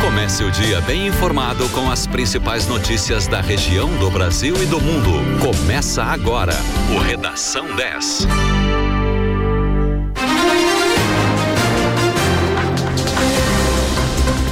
Comece o dia bem informado com as principais notícias da região, do Brasil e do mundo. Começa agora o Redação 10.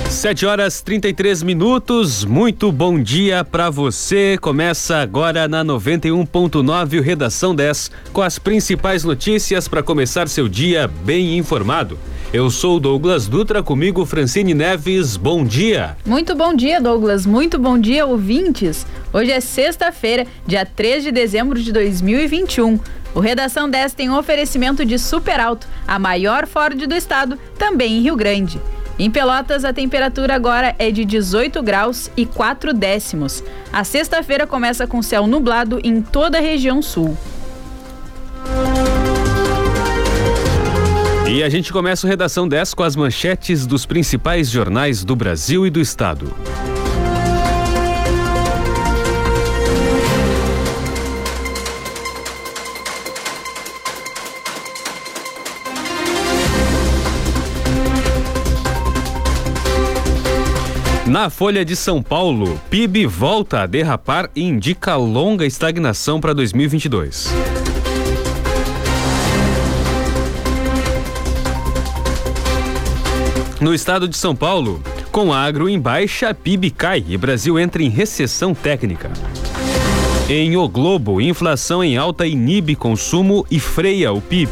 Sete horas 33 minutos. Muito bom dia para você. Começa agora na 91.9 o Redação 10 com as principais notícias para começar seu dia bem informado. Eu sou Douglas Dutra, comigo Francine Neves. Bom dia. Muito bom dia, Douglas. Muito bom dia, ouvintes. Hoje é sexta-feira, dia 3 de dezembro de 2021. O Redação 10 tem um oferecimento de Super Alto, a maior Ford do estado, também em Rio Grande. Em Pelotas, a temperatura agora é de 18 graus e 4 décimos. A sexta-feira começa com céu nublado em toda a região sul. E a gente começa o Redação 10 com as manchetes dos principais jornais do Brasil e do Estado. Na Folha de São Paulo, PIB volta a derrapar e indica longa estagnação para 2022. No estado de São Paulo, com agro em baixa, PIB cai e Brasil entra em recessão técnica. Em O Globo, inflação em alta inibe consumo e freia o PIB.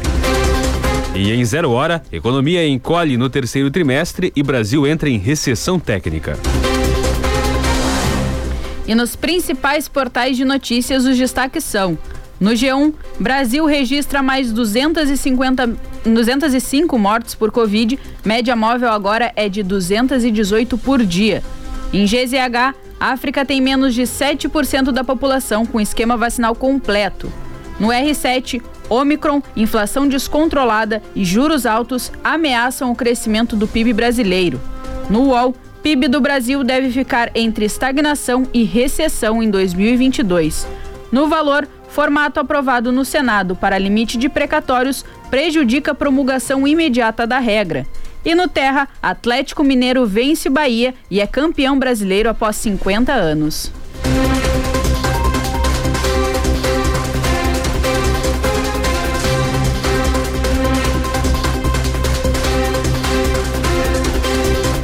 E em zero hora, economia encolhe no terceiro trimestre e Brasil entra em recessão técnica. E nos principais portais de notícias, os destaques são: no G1, Brasil registra mais 250, 205 mortes por Covid, média móvel agora é de 218 por dia. Em GZH, África tem menos de 7% da população com esquema vacinal completo. No R7, Omicron, inflação descontrolada e juros altos ameaçam o crescimento do PIB brasileiro. No UOL, PIB do Brasil deve ficar entre estagnação e recessão em 2022. No valor, formato aprovado no Senado para limite de precatórios prejudica a promulgação imediata da regra. E no Terra, Atlético Mineiro vence Bahia e é campeão brasileiro após 50 anos.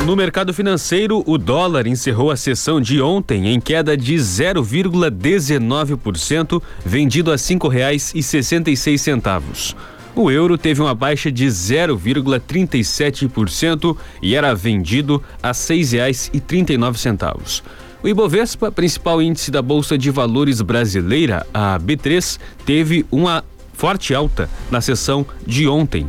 No mercado financeiro, o dólar encerrou a sessão de ontem em queda de 0,19%, vendido a R$ 5,66. O euro teve uma baixa de 0,37% e era vendido a R$ 6,39. O Ibovespa, principal índice da Bolsa de Valores brasileira, a B3, teve uma forte alta na sessão de ontem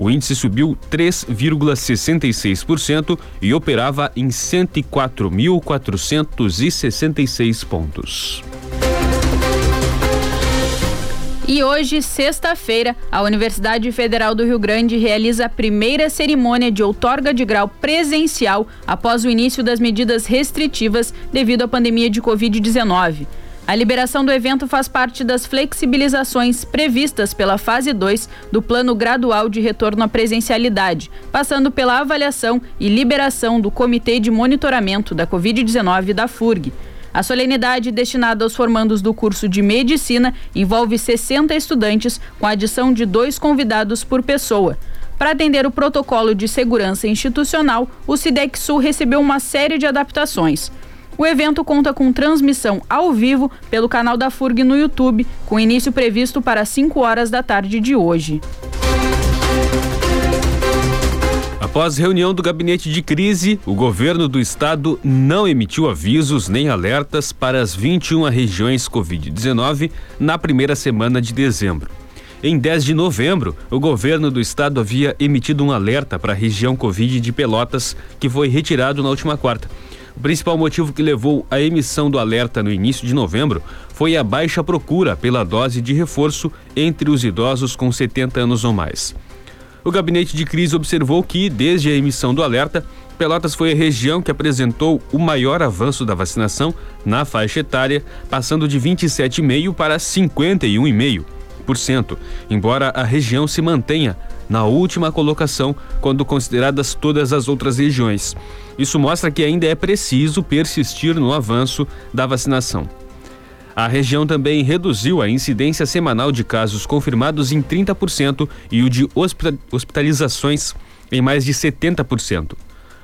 o índice subiu 3,66% e operava em 104.466 pontos. E hoje, sexta-feira, a Universidade Federal do Rio Grande realiza a primeira cerimônia de outorga de grau presencial após o início das medidas restritivas devido à pandemia de Covid-19. A liberação do evento faz parte das flexibilizações previstas pela fase 2 do Plano Gradual de Retorno à Presencialidade, passando pela avaliação e liberação do Comitê de Monitoramento da Covid-19 da FURG. A solenidade destinada aos formandos do curso de Medicina envolve 60 estudantes, com adição de dois convidados por pessoa. Para atender o protocolo de segurança institucional, o SIDEC Sul recebeu uma série de adaptações. O evento conta com transmissão ao vivo pelo canal da FURG no YouTube, com início previsto para 5 horas da tarde de hoje. Após reunião do gabinete de crise, o governo do estado não emitiu avisos nem alertas para as 21 regiões Covid-19 na primeira semana de dezembro. Em 10 de novembro, o governo do estado havia emitido um alerta para a região Covid de Pelotas, que foi retirado na última quarta. O principal motivo que levou à emissão do alerta no início de novembro foi a baixa procura pela dose de reforço entre os idosos com 70 anos ou mais. O gabinete de crise observou que, desde a emissão do alerta, Pelotas foi a região que apresentou o maior avanço da vacinação na faixa etária, passando de 27,5% para 51,5%, embora a região se mantenha na última colocação quando consideradas todas as outras regiões. Isso mostra que ainda é preciso persistir no avanço da vacinação. A região também reduziu a incidência semanal de casos confirmados em 30% e o de hospitalizações em mais de 70%.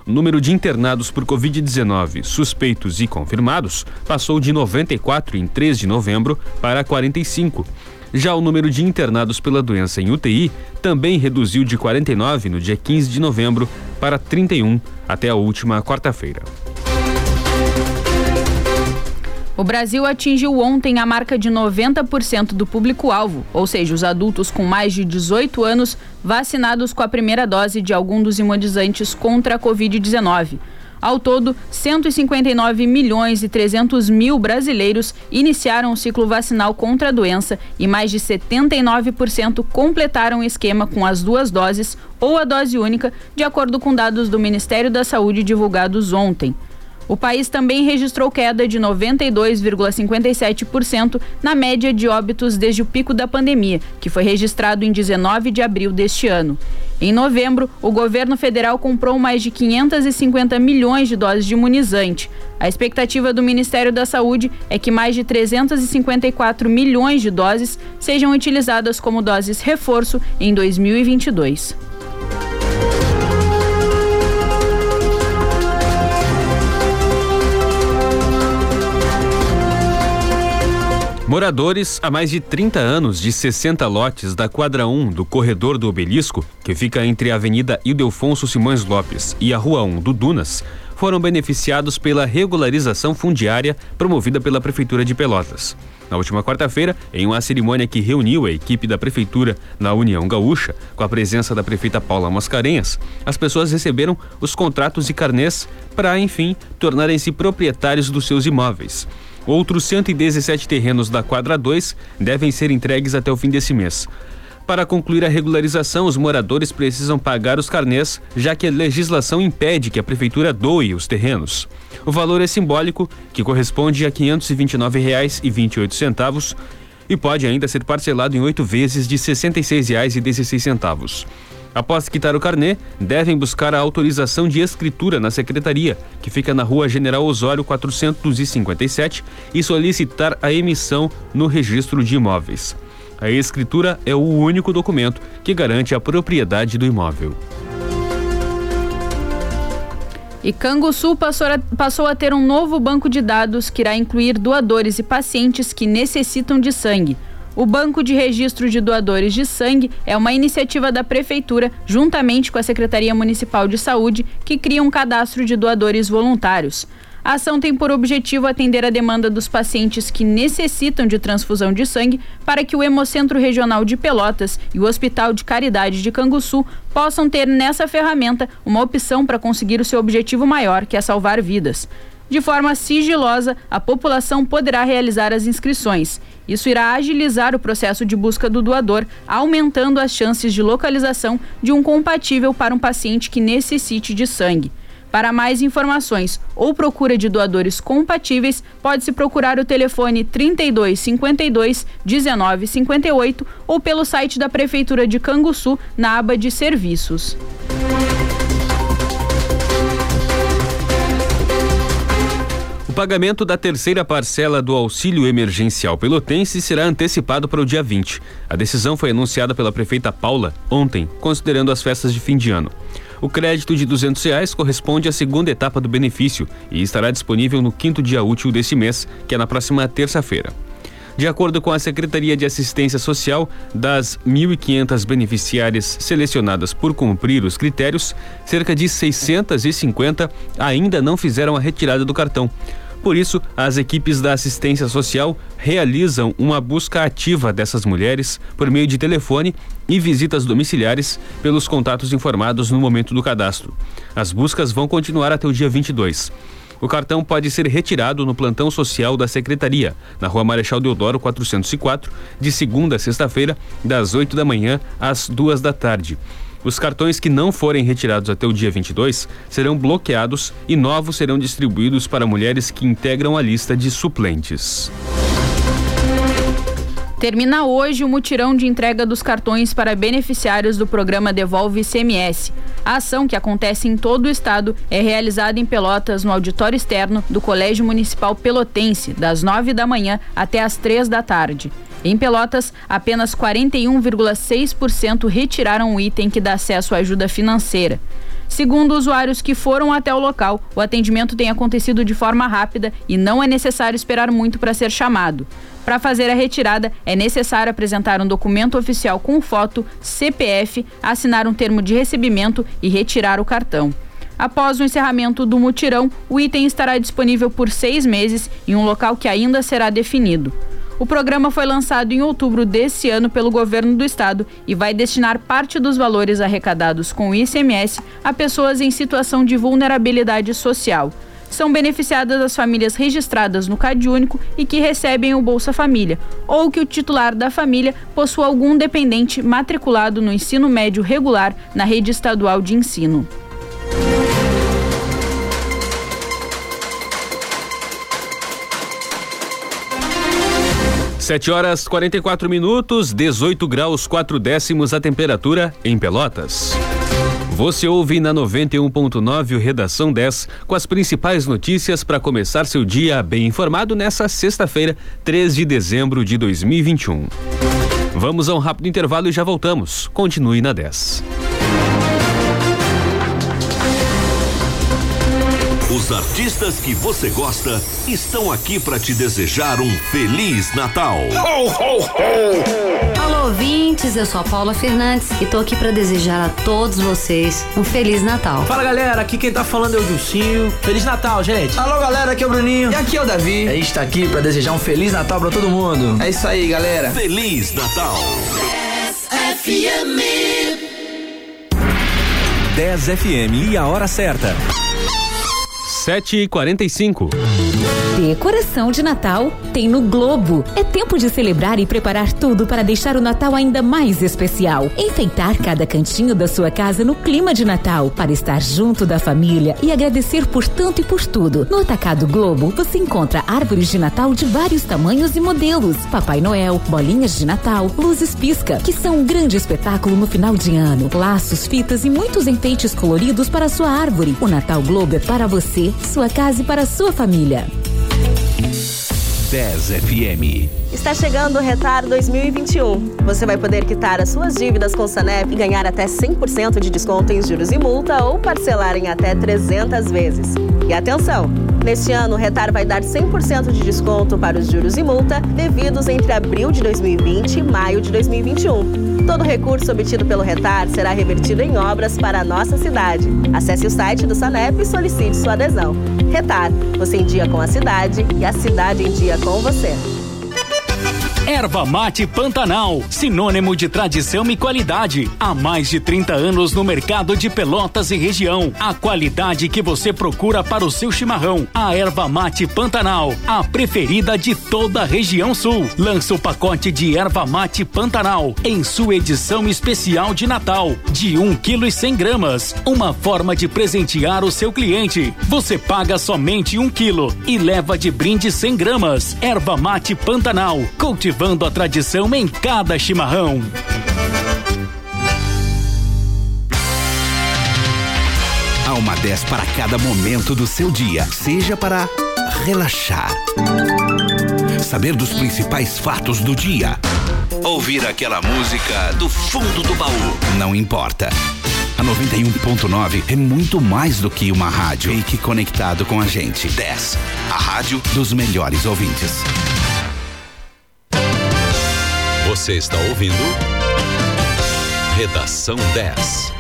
O número de internados por Covid-19 suspeitos e confirmados passou de 94 em 3 de novembro para 45. Já o número de internados pela doença em UTI também reduziu de 49 no dia 15 de novembro para 31 até a última quarta-feira. O Brasil atingiu ontem a marca de 90% do público-alvo, ou seja, os adultos com mais de 18 anos vacinados com a primeira dose de algum dos imunizantes contra a Covid-19. Ao todo, 159 milhões e 300 mil brasileiros iniciaram o ciclo vacinal contra a doença e mais de 79% completaram o esquema com as duas doses ou a dose única, de acordo com dados do Ministério da Saúde divulgados ontem. O país também registrou queda de 92,57% na média de óbitos desde o pico da pandemia, que foi registrado em 19 de abril deste ano. Em novembro, o governo federal comprou mais de 550 milhões de doses de imunizante. A expectativa do Ministério da Saúde é que mais de 354 milhões de doses sejam utilizadas como doses reforço em 2022. Moradores há mais de 30 anos de 60 lotes da quadra 1 do Corredor do Obelisco, que fica entre a Avenida Ildefonso Simões Lopes e a Rua 1 do Dunas, foram beneficiados pela regularização fundiária promovida pela Prefeitura de Pelotas. Na última quarta-feira, em uma cerimônia que reuniu a equipe da Prefeitura na União Gaúcha, com a presença da prefeita Paula Mascarenhas, as pessoas receberam os contratos e carnês para, enfim, tornarem-se proprietários dos seus imóveis. Outros 117 terrenos da quadra 2 devem ser entregues até o fim desse mês. Para concluir a regularização, os moradores precisam pagar os carnês, já que a legislação impede que a prefeitura doe os terrenos. O valor é simbólico, que corresponde a R$ 529,28 e pode ainda ser parcelado em oito vezes de R$ 66,16. Após quitar o carnê, devem buscar a autorização de escritura na secretaria, que fica na Rua General Osório 457, e solicitar a emissão no registro de imóveis. A escritura é o único documento que garante a propriedade do imóvel. E Canguçu passou a, passou a ter um novo banco de dados que irá incluir doadores e pacientes que necessitam de sangue. O Banco de Registro de Doadores de Sangue é uma iniciativa da Prefeitura, juntamente com a Secretaria Municipal de Saúde, que cria um cadastro de doadores voluntários. A ação tem por objetivo atender a demanda dos pacientes que necessitam de transfusão de sangue para que o Hemocentro Regional de Pelotas e o Hospital de Caridade de Canguçu possam ter nessa ferramenta uma opção para conseguir o seu objetivo maior, que é salvar vidas. De forma sigilosa, a população poderá realizar as inscrições. Isso irá agilizar o processo de busca do doador, aumentando as chances de localização de um compatível para um paciente que necessite de sangue. Para mais informações ou procura de doadores compatíveis, pode-se procurar o telefone 32 52 19 58 ou pelo site da Prefeitura de Canguçu, na aba de Serviços. Pagamento da terceira parcela do auxílio emergencial pelotense será antecipado para o dia 20. A decisão foi anunciada pela prefeita Paula ontem, considerando as festas de fim de ano. O crédito de 200 reais corresponde à segunda etapa do benefício e estará disponível no quinto dia útil desse mês, que é na próxima terça-feira. De acordo com a Secretaria de Assistência Social, das 1.500 beneficiárias selecionadas por cumprir os critérios, cerca de 650 ainda não fizeram a retirada do cartão. Por isso, as equipes da assistência social realizam uma busca ativa dessas mulheres por meio de telefone e visitas domiciliares pelos contatos informados no momento do cadastro. As buscas vão continuar até o dia 22. O cartão pode ser retirado no plantão social da Secretaria, na Rua Marechal Deodoro 404, de segunda a sexta-feira, das 8 da manhã às duas da tarde. Os cartões que não forem retirados até o dia 22 serão bloqueados e novos serão distribuídos para mulheres que integram a lista de suplentes. Termina hoje o mutirão de entrega dos cartões para beneficiários do programa Devolve ICMS. A ação, que acontece em todo o estado, é realizada em Pelotas, no auditório externo do Colégio Municipal Pelotense, das 9 da manhã até as 3 da tarde. Em Pelotas, apenas 41,6% retiraram o item que dá acesso à ajuda financeira. Segundo usuários que foram até o local, o atendimento tem acontecido de forma rápida e não é necessário esperar muito para ser chamado. Para fazer a retirada, é necessário apresentar um documento oficial com foto, CPF, assinar um termo de recebimento e retirar o cartão. Após o encerramento do mutirão, o item estará disponível por seis meses em um local que ainda será definido. O programa foi lançado em outubro desse ano pelo governo do estado e vai destinar parte dos valores arrecadados com o ICMS a pessoas em situação de vulnerabilidade social são beneficiadas as famílias registradas no Cade Único e que recebem o Bolsa Família, ou que o titular da família possua algum dependente matriculado no ensino médio regular na rede estadual de ensino. Sete horas 44 minutos, 18 graus 4 décimos a temperatura em Pelotas. Você ouve na 91.9 o Redação 10 com as principais notícias para começar seu dia bem informado nessa sexta-feira, 3 de dezembro de 2021. Vamos a um rápido intervalo e já voltamos. Continue na 10. Os artistas que você gosta estão aqui para te desejar um feliz Natal. Ho, ho, ho. Alô, ouvintes, eu sou a Paula Fernandes e tô aqui para desejar a todos vocês um feliz Natal. Fala, galera, aqui quem tá falando é o Gilcinho. Feliz Natal, gente. Alô, galera, aqui é o Bruninho. E aqui é o Davi. A gente tá aqui para desejar um feliz Natal para todo mundo. É isso aí, galera. Feliz Natal. 10 FM. 10 FM e a hora certa sete e quarenta e cinco. Decoração de Natal tem no Globo. É tempo de celebrar e preparar tudo para deixar o Natal ainda mais especial. Enfeitar cada cantinho da sua casa no clima de Natal, para estar junto da família e agradecer por tanto e por tudo. No Atacado Globo, você encontra árvores de Natal de vários tamanhos e modelos, Papai Noel, bolinhas de Natal, luzes pisca, que são um grande espetáculo no final de ano, laços, fitas e muitos enfeites coloridos para a sua árvore. O Natal Globo é para você, sua casa e para a sua família. 10 FM. Está chegando o Retar 2021. Você vai poder quitar as suas dívidas com o Sanep e ganhar até 100% de desconto em juros e multa ou parcelar em até 300 vezes. E atenção! Neste ano, o Retar vai dar 100% de desconto para os juros e multa devidos entre abril de 2020 e maio de 2021. Todo recurso obtido pelo Retar será revertido em obras para a nossa cidade. Acesse o site do Sanep e solicite sua adesão. Retar, você em dia com a cidade e a cidade em dia com você. Erva Mate Pantanal, sinônimo de tradição e qualidade. Há mais de 30 anos no mercado de Pelotas e região. A qualidade que você procura para o seu chimarrão. A Erva Mate Pantanal, a preferida de toda a região sul. Lança o pacote de Erva Mate Pantanal em sua edição especial de Natal, de 1 kg e 100 gramas. Uma forma de presentear o seu cliente. Você paga somente 1 kg e leva de brinde 100 gramas. Erva Mate Pantanal, cultivando Cultivando a tradição em cada chimarrão. Há uma 10 para cada momento do seu dia, seja para relaxar, saber dos principais fatos do dia, ouvir aquela música do fundo do baú. Não importa. A 91.9 é muito mais do que uma rádio. Fique conectado com a gente. 10. A rádio dos melhores ouvintes. Você está ouvindo? Redação 10.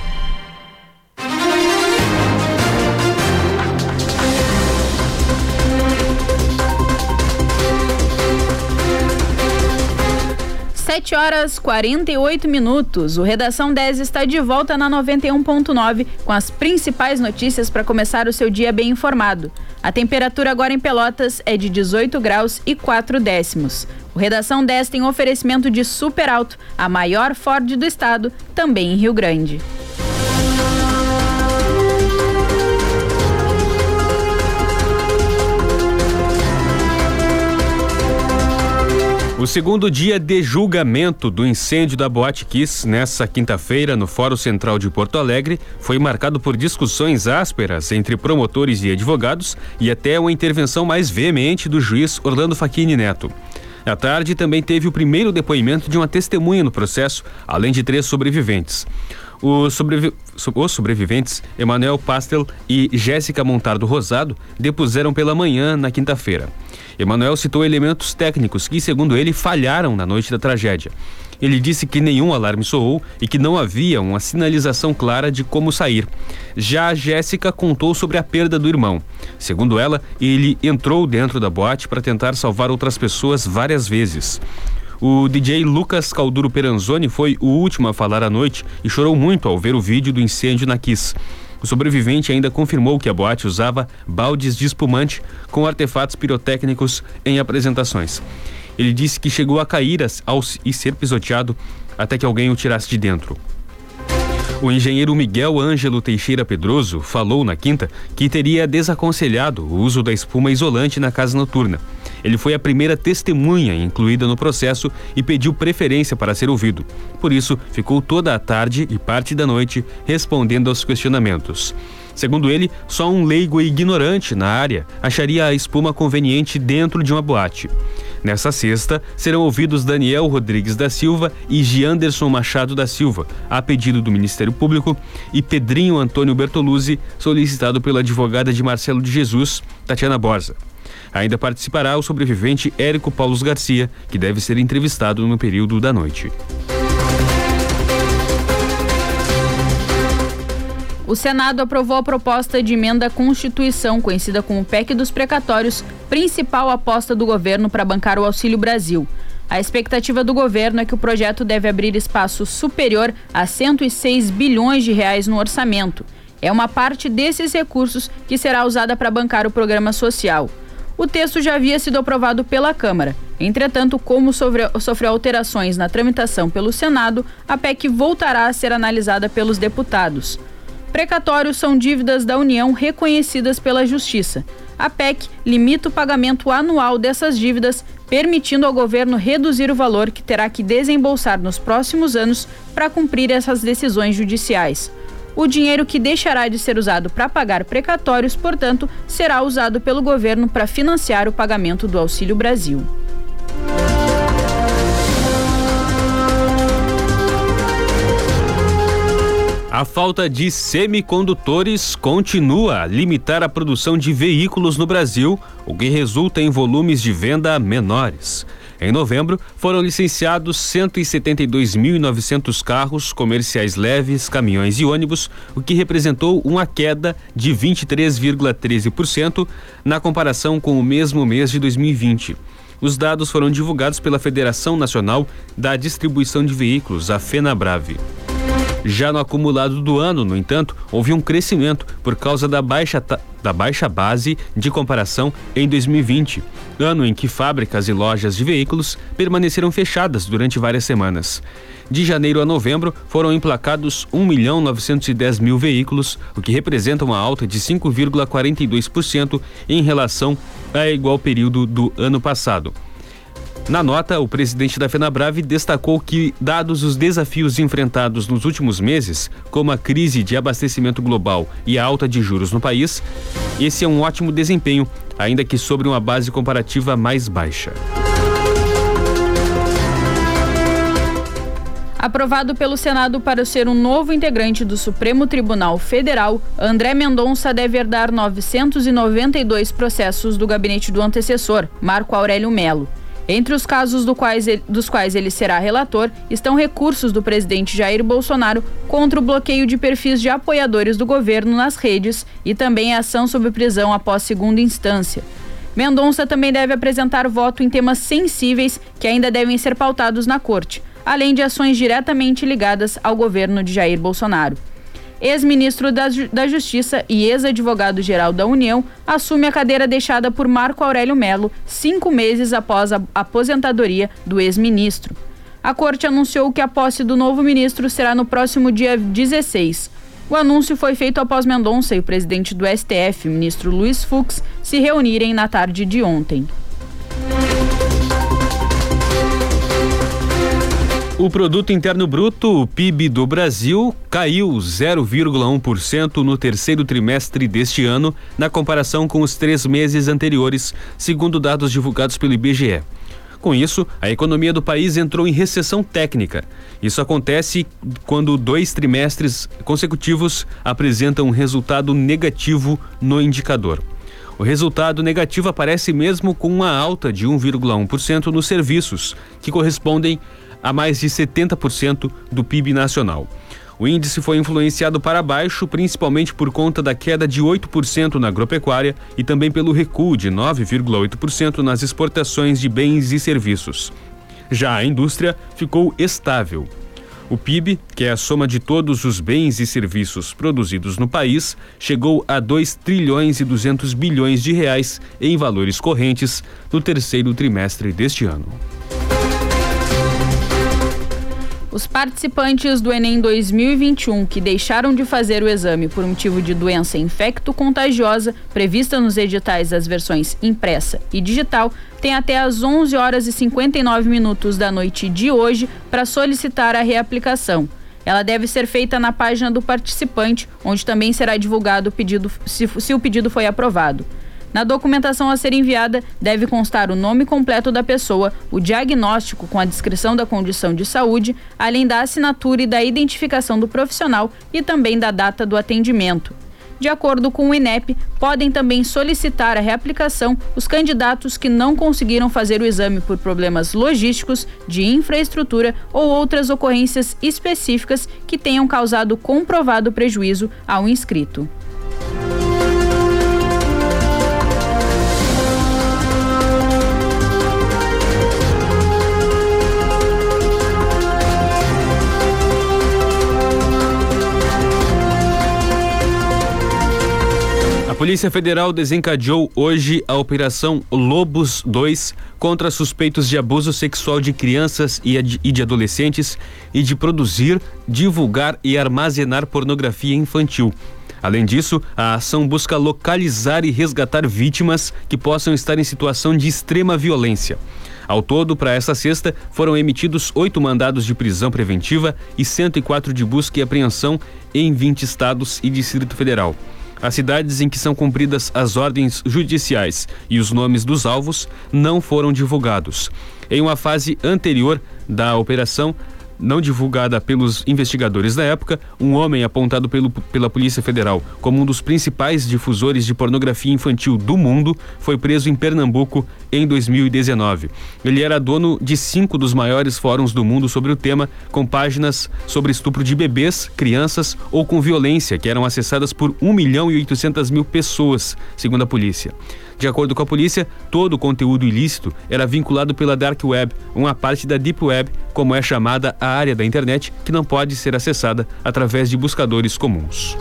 Sete horas 48 minutos. O Redação 10 está de volta na 91.9 com as principais notícias para começar o seu dia bem informado. A temperatura agora em Pelotas é de 18 graus e 4 décimos. O Redação 10 tem oferecimento de Super Alto, a maior Ford do estado, também em Rio Grande. O segundo dia de julgamento do incêndio da Boate Kiss nessa quinta-feira no Fórum Central de Porto Alegre foi marcado por discussões ásperas entre promotores e advogados e até uma intervenção mais veemente do juiz Orlando Facchini Neto. À tarde também teve o primeiro depoimento de uma testemunha no processo, além de três sobreviventes. Os, sobrevi os sobreviventes, Emanuel Pastel e Jéssica Montardo Rosado, depuseram pela manhã na quinta-feira. Emanuel citou elementos técnicos que, segundo ele, falharam na noite da tragédia. Ele disse que nenhum alarme soou e que não havia uma sinalização clara de como sair. Já a Jéssica contou sobre a perda do irmão. Segundo ela, ele entrou dentro da boate para tentar salvar outras pessoas várias vezes. O DJ Lucas Calduro Peranzoni foi o último a falar à noite e chorou muito ao ver o vídeo do incêndio na Kiss. O sobrevivente ainda confirmou que a boate usava baldes de espumante com artefatos pirotécnicos em apresentações. Ele disse que chegou a cair ao, e ser pisoteado até que alguém o tirasse de dentro. O engenheiro Miguel Ângelo Teixeira Pedroso falou na quinta que teria desaconselhado o uso da espuma isolante na casa noturna. Ele foi a primeira testemunha incluída no processo e pediu preferência para ser ouvido. Por isso, ficou toda a tarde e parte da noite respondendo aos questionamentos. Segundo ele, só um leigo e ignorante na área acharia a espuma conveniente dentro de uma boate. Nessa sexta, serão ouvidos Daniel Rodrigues da Silva e Gianderson Machado da Silva, a pedido do Ministério Público, e Pedrinho Antônio Bertoluzzi, solicitado pela advogada de Marcelo de Jesus, Tatiana Borza. Ainda participará o sobrevivente Érico Paulo Garcia, que deve ser entrevistado no período da noite. O Senado aprovou a proposta de emenda à Constituição, conhecida como PEC dos Precatórios, principal aposta do governo para bancar o Auxílio Brasil. A expectativa do governo é que o projeto deve abrir espaço superior a 106 bilhões de reais no orçamento. É uma parte desses recursos que será usada para bancar o programa social. O texto já havia sido aprovado pela Câmara. Entretanto, como sofreu alterações na tramitação pelo Senado, a PEC voltará a ser analisada pelos deputados. Precatórios são dívidas da União reconhecidas pela Justiça. A PEC limita o pagamento anual dessas dívidas, permitindo ao governo reduzir o valor que terá que desembolsar nos próximos anos para cumprir essas decisões judiciais. O dinheiro que deixará de ser usado para pagar precatórios, portanto, será usado pelo governo para financiar o pagamento do Auxílio Brasil. A falta de semicondutores continua a limitar a produção de veículos no Brasil, o que resulta em volumes de venda menores. Em novembro, foram licenciados 172.900 carros comerciais leves, caminhões e ônibus, o que representou uma queda de 23,13% na comparação com o mesmo mês de 2020. Os dados foram divulgados pela Federação Nacional da Distribuição de Veículos, a FenaBrave. Já no acumulado do ano, no entanto, houve um crescimento por causa da baixa, da baixa base de comparação em 2020, ano em que fábricas e lojas de veículos permaneceram fechadas durante várias semanas. De janeiro a novembro, foram emplacados 1 milhão 910 mil veículos, o que representa uma alta de 5,42% em relação a igual período do ano passado. Na nota, o presidente da FenaBrave destacou que, dados os desafios enfrentados nos últimos meses, como a crise de abastecimento global e a alta de juros no país, esse é um ótimo desempenho, ainda que sobre uma base comparativa mais baixa. Aprovado pelo Senado para ser um novo integrante do Supremo Tribunal Federal, André Mendonça deve herdar 992 processos do gabinete do antecessor, Marco Aurélio Melo. Entre os casos do quais ele, dos quais ele será relator estão recursos do presidente Jair Bolsonaro contra o bloqueio de perfis de apoiadores do governo nas redes e também a ação sob prisão após segunda instância. Mendonça também deve apresentar voto em temas sensíveis que ainda devem ser pautados na corte, além de ações diretamente ligadas ao governo de Jair Bolsonaro ex-ministro da, da Justiça e ex-advogado-geral da União, assume a cadeira deixada por Marco Aurélio Melo cinco meses após a aposentadoria do ex-ministro. A corte anunciou que a posse do novo ministro será no próximo dia 16. O anúncio foi feito após Mendonça e o presidente do STF, ministro Luiz Fux, se reunirem na tarde de ontem. O produto interno bruto, o PIB do Brasil, caiu 0,1% no terceiro trimestre deste ano, na comparação com os três meses anteriores, segundo dados divulgados pelo IBGE. Com isso, a economia do país entrou em recessão técnica. Isso acontece quando dois trimestres consecutivos apresentam um resultado negativo no indicador. O resultado negativo aparece mesmo com uma alta de 1,1% nos serviços, que correspondem a mais de 70% do PIB nacional. O índice foi influenciado para baixo, principalmente por conta da queda de 8% na agropecuária e também pelo recuo de 9,8% nas exportações de bens e serviços. Já a indústria ficou estável. O PIB, que é a soma de todos os bens e serviços produzidos no país, chegou a 2 trilhões e 200 bilhões de reais em valores correntes no terceiro trimestre deste ano. Os participantes do Enem 2021 que deixaram de fazer o exame por motivo de doença infecto-contagiosa prevista nos editais das versões impressa e digital têm até às 11 horas e 59 minutos da noite de hoje para solicitar a reaplicação. Ela deve ser feita na página do participante, onde também será divulgado o pedido, se, se o pedido foi aprovado. Na documentação a ser enviada, deve constar o nome completo da pessoa, o diagnóstico com a descrição da condição de saúde, além da assinatura e da identificação do profissional e também da data do atendimento. De acordo com o INEP, podem também solicitar a reaplicação os candidatos que não conseguiram fazer o exame por problemas logísticos, de infraestrutura ou outras ocorrências específicas que tenham causado comprovado prejuízo ao inscrito. Polícia Federal desencadeou hoje a Operação Lobos 2 contra suspeitos de abuso sexual de crianças e de adolescentes e de produzir, divulgar e armazenar pornografia infantil. Além disso, a ação busca localizar e resgatar vítimas que possam estar em situação de extrema violência. Ao todo, para esta sexta, foram emitidos oito mandados de prisão preventiva e 104 de busca e apreensão em 20 estados e Distrito Federal. As cidades em que são cumpridas as ordens judiciais e os nomes dos alvos não foram divulgados. Em uma fase anterior da operação, não divulgada pelos investigadores da época, um homem apontado pelo, pela Polícia Federal como um dos principais difusores de pornografia infantil do mundo foi preso em Pernambuco em 2019. Ele era dono de cinco dos maiores fóruns do mundo sobre o tema, com páginas sobre estupro de bebês, crianças ou com violência, que eram acessadas por 1 milhão e 800 mil pessoas, segundo a polícia. De acordo com a polícia, todo o conteúdo ilícito era vinculado pela Dark Web, uma parte da Deep Web, como é chamada a área da internet que não pode ser acessada através de buscadores comuns.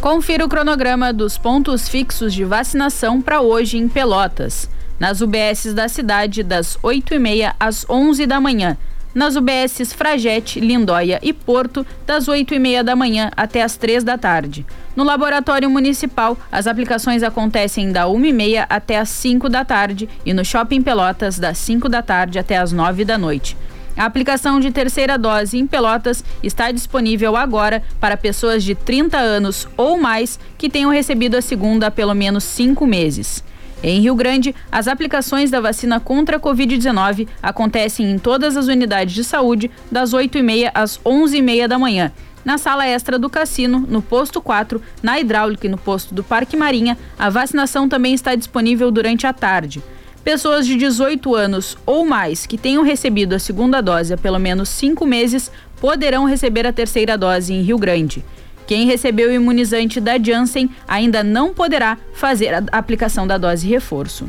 Confira o cronograma dos pontos fixos de vacinação para hoje em Pelotas. Nas UBSs da cidade, das 8h30 às 11 da manhã nas UBSs Fragete, Lindóia e Porto, das 8 e meia da manhã até as 3 da tarde. No Laboratório Municipal, as aplicações acontecem da 1 e meia até as 5 da tarde e no Shopping Pelotas, das 5 da tarde até as 9 da noite. A aplicação de terceira dose em Pelotas está disponível agora para pessoas de 30 anos ou mais que tenham recebido a segunda há pelo menos cinco meses. Em Rio Grande, as aplicações da vacina contra a Covid-19 acontecem em todas as unidades de saúde, das 8h30 às 11h30 da manhã. Na sala extra do cassino, no posto 4, na hidráulica e no posto do Parque Marinha, a vacinação também está disponível durante a tarde. Pessoas de 18 anos ou mais que tenham recebido a segunda dose há pelo menos cinco meses poderão receber a terceira dose em Rio Grande. Quem recebeu o imunizante da Janssen ainda não poderá fazer a aplicação da dose reforço.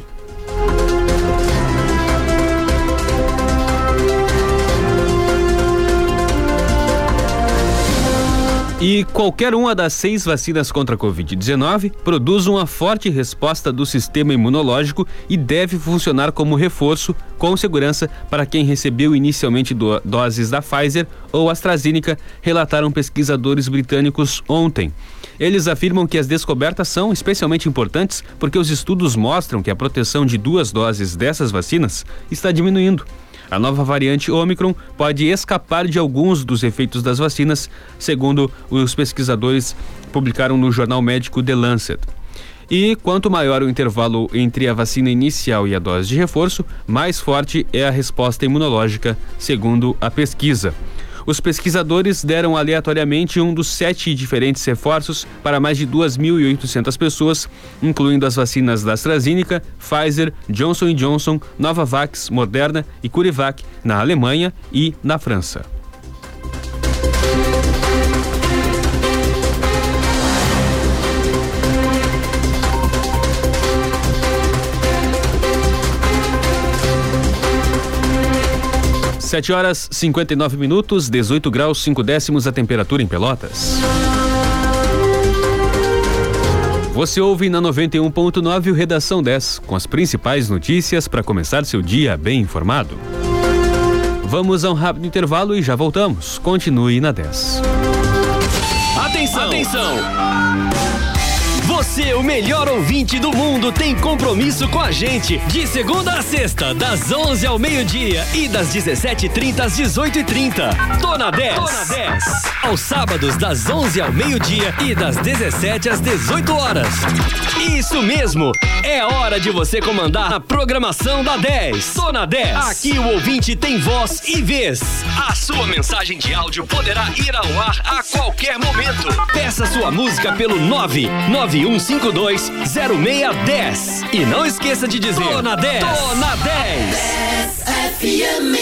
E qualquer uma das seis vacinas contra a Covid-19 produz uma forte resposta do sistema imunológico e deve funcionar como reforço com segurança para quem recebeu inicialmente do doses da Pfizer ou AstraZeneca, relataram pesquisadores britânicos ontem. Eles afirmam que as descobertas são especialmente importantes porque os estudos mostram que a proteção de duas doses dessas vacinas está diminuindo. A nova variante Omicron pode escapar de alguns dos efeitos das vacinas, segundo os pesquisadores publicaram no jornal médico The Lancet. E quanto maior o intervalo entre a vacina inicial e a dose de reforço, mais forte é a resposta imunológica, segundo a pesquisa. Os pesquisadores deram aleatoriamente um dos sete diferentes reforços para mais de 2.800 pessoas, incluindo as vacinas da AstraZeneca, Pfizer, Johnson Johnson, Novavax, Moderna e Curivac na Alemanha e na França. Sete horas 59 minutos, 18 graus 5 décimos a temperatura em Pelotas. Você ouve na 91.9 o Redação 10, com as principais notícias para começar seu dia bem informado. Vamos a um rápido intervalo e já voltamos. Continue na 10. Atenção! Atenção! Você, o melhor ouvinte do mundo, tem compromisso com a gente. De segunda a sexta, das 11 ao meio-dia e das 17h30 às 18h30. Tô na 10. Tô na 10. Aos sábados, das 11 ao meio-dia e das 17 às 18 horas. Isso mesmo. É hora de você comandar a programação da 10. Tô na 10. Aqui o ouvinte tem voz e vez. A sua mensagem de áudio poderá ir ao ar a qualquer momento. Peça sua música pelo 991 31520610. E não esqueça de dizer: Tô na 10. Tô na 10. 10 FM.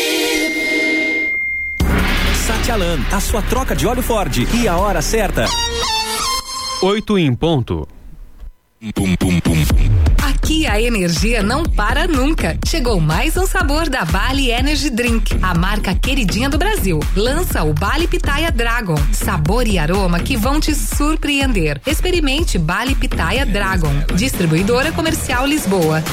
Satialan, a sua troca de óleo Ford. E a hora certa. 8 em ponto. Pum, pum, pum, Aqui a energia não para nunca. Chegou mais um sabor da Bali Energy Drink, a marca queridinha do Brasil. Lança o Bali Pitaya Dragon, sabor e aroma que vão te surpreender. Experimente Bali Pitaya Dragon, distribuidora comercial Lisboa.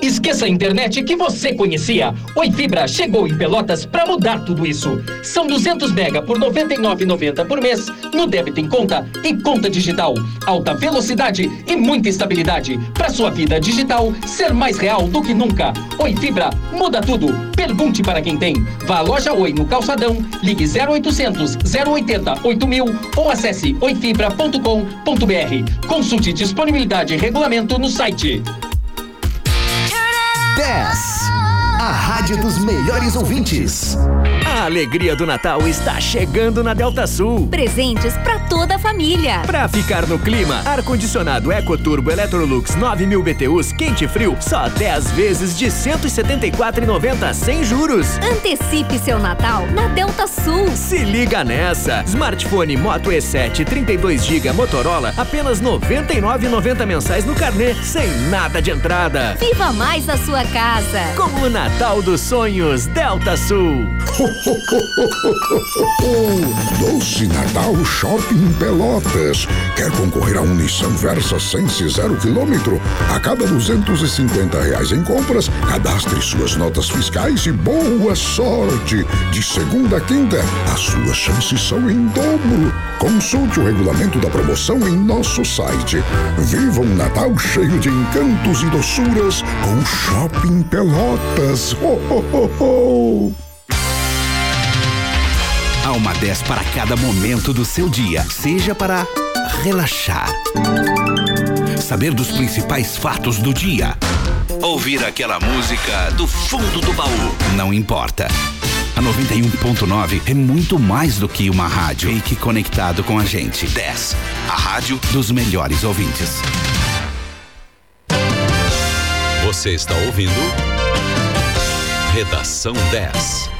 Esqueça a internet que você conhecia. Oi Fibra chegou em Pelotas para mudar tudo isso. São 200 mega por 99,90 por mês no débito em conta e conta digital. Alta velocidade e muita estabilidade para sua vida digital ser mais real do que nunca. Oi Fibra muda tudo. Pergunte para quem tem. Vá à loja Oi no Calçadão, ligue 0800 080 8000 ou acesse oifibra.com.br. Consulte disponibilidade e regulamento no site. 10. A rádio dos melhores ouvintes. A alegria do Natal está chegando na Delta Sul. Presentes para toda a família. Para ficar no clima, ar-condicionado EcoTurbo Electrolux 9000 BTUs quente e frio, só 10 vezes de 174,90 sem juros. Antecipe seu Natal na Delta Sul. Se liga nessa. Smartphone Moto E7 32 GB Motorola, apenas 99,90 mensais no carnê, sem nada de entrada. Viva mais a sua casa. Com o Natal dos Sonhos, Delta Sul. Doce Natal Shopping Pelotas. Quer concorrer a um Nissan Versa Sense zero quilômetro? A cada 250 reais em compras, cadastre suas notas fiscais e boa sorte. De segunda a quinta, as suas chances são em dobro. Consulte o regulamento da promoção em nosso site. Viva um Natal cheio de encantos e doçuras com Shopping Pelotas. Ho, ho, ho, ho. Há uma 10 para cada momento do seu dia, seja para relaxar, saber dos principais fatos do dia, ouvir aquela música do fundo do baú. Não importa. A 91.9 é muito mais do que uma rádio. Fique conectado com a gente. 10. A rádio dos melhores ouvintes. Você está ouvindo? Redação 10.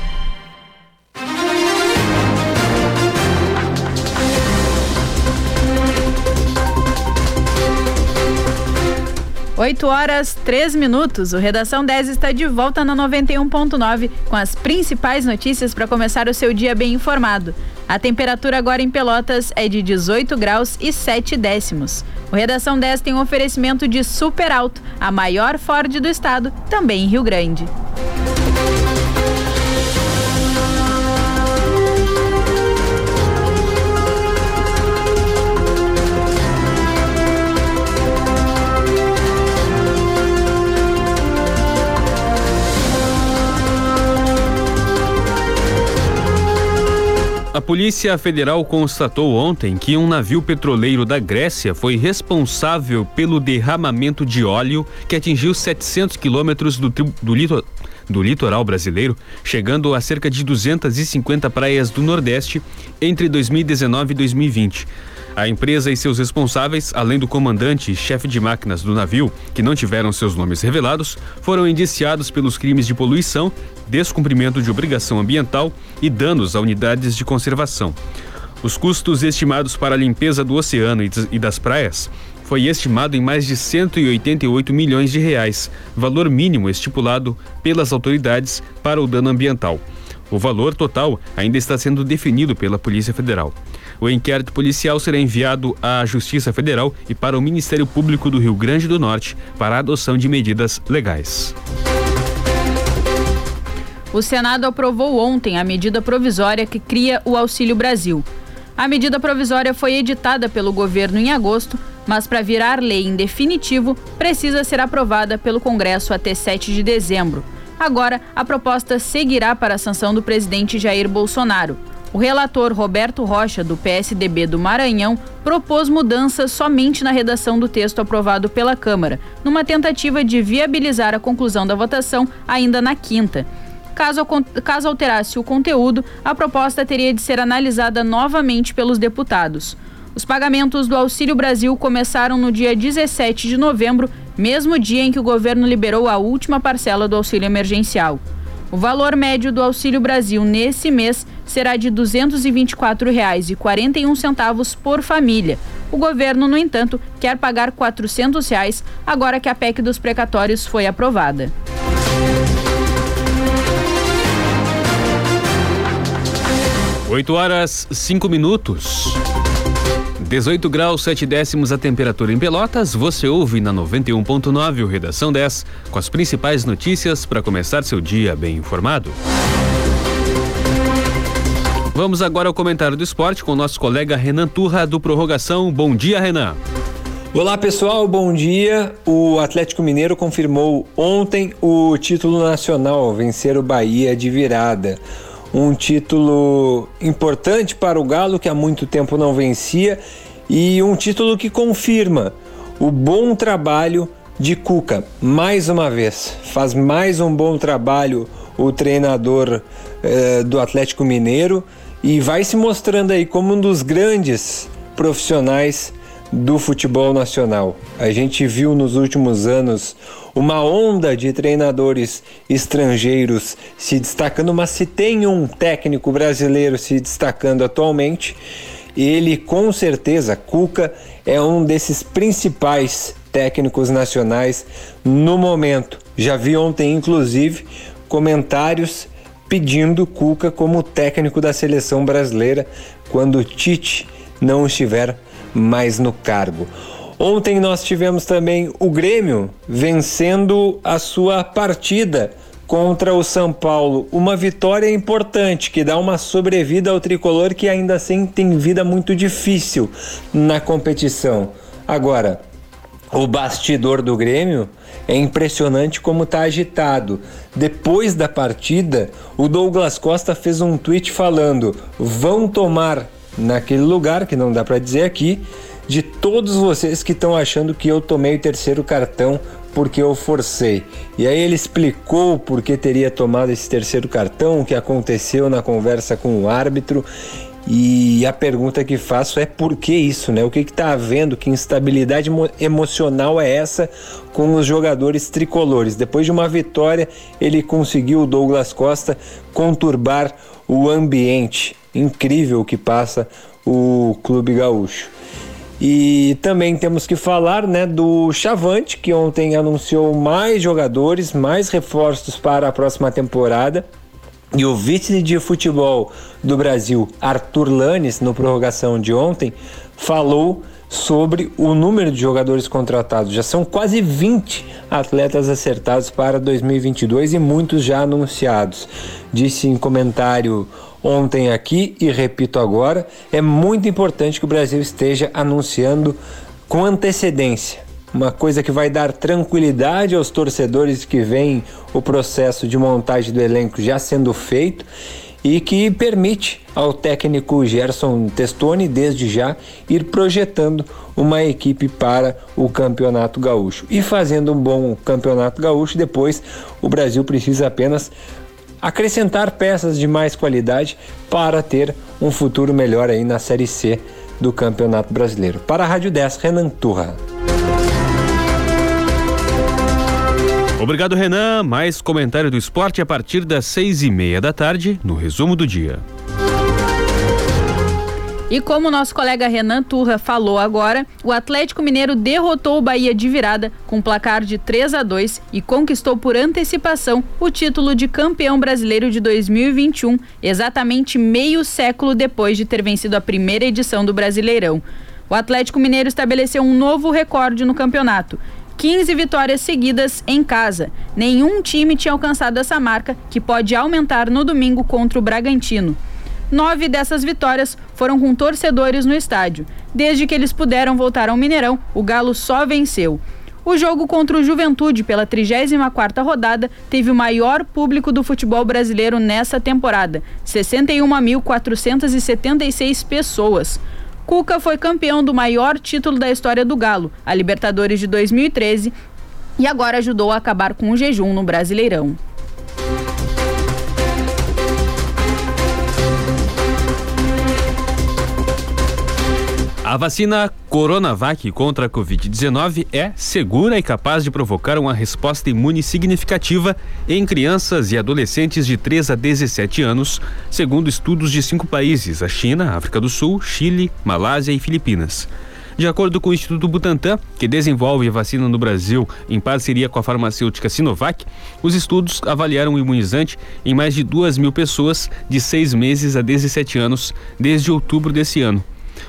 8 horas 3 minutos. O Redação 10 está de volta na 91.9 com as principais notícias para começar o seu dia bem informado. A temperatura agora em Pelotas é de 18 graus e 7 décimos. O Redação 10 tem um oferecimento de Super Alto, a maior Ford do estado, também em Rio Grande. Polícia Federal constatou ontem que um navio petroleiro da Grécia foi responsável pelo derramamento de óleo que atingiu 700 quilômetros do, do, do litoral brasileiro, chegando a cerca de 250 praias do Nordeste entre 2019 e 2020. A empresa e seus responsáveis, além do comandante e chefe de máquinas do navio, que não tiveram seus nomes revelados, foram indiciados pelos crimes de poluição, descumprimento de obrigação ambiental e danos a unidades de conservação. Os custos estimados para a limpeza do oceano e das praias foi estimado em mais de 188 milhões de reais, valor mínimo estipulado pelas autoridades para o dano ambiental. O valor total ainda está sendo definido pela Polícia Federal. O inquérito policial será enviado à Justiça Federal e para o Ministério Público do Rio Grande do Norte para a adoção de medidas legais. O Senado aprovou ontem a medida provisória que cria o Auxílio Brasil. A medida provisória foi editada pelo governo em agosto, mas para virar lei em definitivo, precisa ser aprovada pelo Congresso até 7 de dezembro. Agora, a proposta seguirá para a sanção do presidente Jair Bolsonaro. O relator Roberto Rocha, do PSDB do Maranhão, propôs mudanças somente na redação do texto aprovado pela Câmara, numa tentativa de viabilizar a conclusão da votação ainda na quinta. Caso, caso alterasse o conteúdo, a proposta teria de ser analisada novamente pelos deputados. Os pagamentos do Auxílio Brasil começaram no dia 17 de novembro, mesmo dia em que o governo liberou a última parcela do auxílio emergencial. O valor médio do Auxílio Brasil nesse mês será de R$ 224,41 por família. O governo, no entanto, quer pagar 400 reais agora que a PEC dos precatórios foi aprovada. Oito horas, cinco minutos. 18 graus 7 décimos a temperatura em Pelotas. Você ouve na 91.9 o Redação 10 com as principais notícias para começar seu dia bem informado. Vamos agora ao comentário do esporte com o nosso colega Renan Turra do Prorrogação. Bom dia, Renan. Olá pessoal, bom dia. O Atlético Mineiro confirmou ontem o título nacional, vencer o Bahia de virada um título importante para o Galo que há muito tempo não vencia e um título que confirma o bom trabalho de Cuca. Mais uma vez, faz mais um bom trabalho o treinador eh, do Atlético Mineiro e vai se mostrando aí como um dos grandes profissionais do futebol nacional. A gente viu nos últimos anos uma onda de treinadores estrangeiros se destacando, mas se tem um técnico brasileiro se destacando atualmente, ele com certeza, Cuca, é um desses principais técnicos nacionais no momento. Já vi ontem, inclusive, comentários pedindo Cuca como técnico da seleção brasileira quando Tite não estiver mais no cargo. Ontem nós tivemos também o Grêmio vencendo a sua partida contra o São Paulo. Uma vitória importante que dá uma sobrevida ao tricolor que ainda assim tem vida muito difícil na competição. Agora, o bastidor do Grêmio é impressionante como está agitado. Depois da partida, o Douglas Costa fez um tweet falando: vão tomar naquele lugar, que não dá para dizer aqui, de todos vocês que estão achando que eu tomei o terceiro cartão porque eu forcei. E aí ele explicou por que teria tomado esse terceiro cartão, o que aconteceu na conversa com o árbitro. E a pergunta que faço é por que isso, né? O que está havendo? Que instabilidade emocional é essa com os jogadores tricolores? Depois de uma vitória, ele conseguiu, o Douglas Costa, conturbar o ambiente incrível que passa o Clube Gaúcho. E também temos que falar né, do Chavante, que ontem anunciou mais jogadores, mais reforços para a próxima temporada. E o vice de futebol do Brasil, Arthur Lanes, no prorrogação de ontem, falou sobre o número de jogadores contratados. Já são quase 20 atletas acertados para 2022 e muitos já anunciados. Disse em comentário ontem aqui e repito agora, é muito importante que o Brasil esteja anunciando com antecedência. Uma coisa que vai dar tranquilidade aos torcedores que veem o processo de montagem do elenco já sendo feito e que permite ao técnico Gerson Testoni, desde já, ir projetando uma equipe para o Campeonato Gaúcho. E fazendo um bom Campeonato Gaúcho, depois o Brasil precisa apenas acrescentar peças de mais qualidade para ter um futuro melhor aí na Série C do Campeonato Brasileiro. Para a Rádio 10, Renan Turra. Obrigado, Renan. Mais comentário do esporte a partir das seis e meia da tarde, no resumo do dia. E como nosso colega Renan Turra falou agora, o Atlético Mineiro derrotou o Bahia de virada com placar de 3 a 2 e conquistou por antecipação o título de campeão brasileiro de 2021, exatamente meio século depois de ter vencido a primeira edição do Brasileirão. O Atlético Mineiro estabeleceu um novo recorde no campeonato. 15 vitórias seguidas em casa. Nenhum time tinha alcançado essa marca, que pode aumentar no domingo contra o Bragantino. Nove dessas vitórias foram com torcedores no estádio. Desde que eles puderam voltar ao Mineirão, o Galo só venceu. O jogo contra o Juventude pela 34ª rodada teve o maior público do futebol brasileiro nessa temporada, 61.476 pessoas. Cuca foi campeão do maior título da história do Galo, a Libertadores de 2013, e agora ajudou a acabar com o jejum no Brasileirão. A vacina Coronavac contra a Covid-19 é segura e capaz de provocar uma resposta imune significativa em crianças e adolescentes de 3 a 17 anos, segundo estudos de cinco países: a China, África do Sul, Chile, Malásia e Filipinas. De acordo com o Instituto Butantan, que desenvolve a vacina no Brasil em parceria com a farmacêutica Sinovac, os estudos avaliaram o imunizante em mais de duas mil pessoas de seis meses a 17 anos desde outubro desse ano.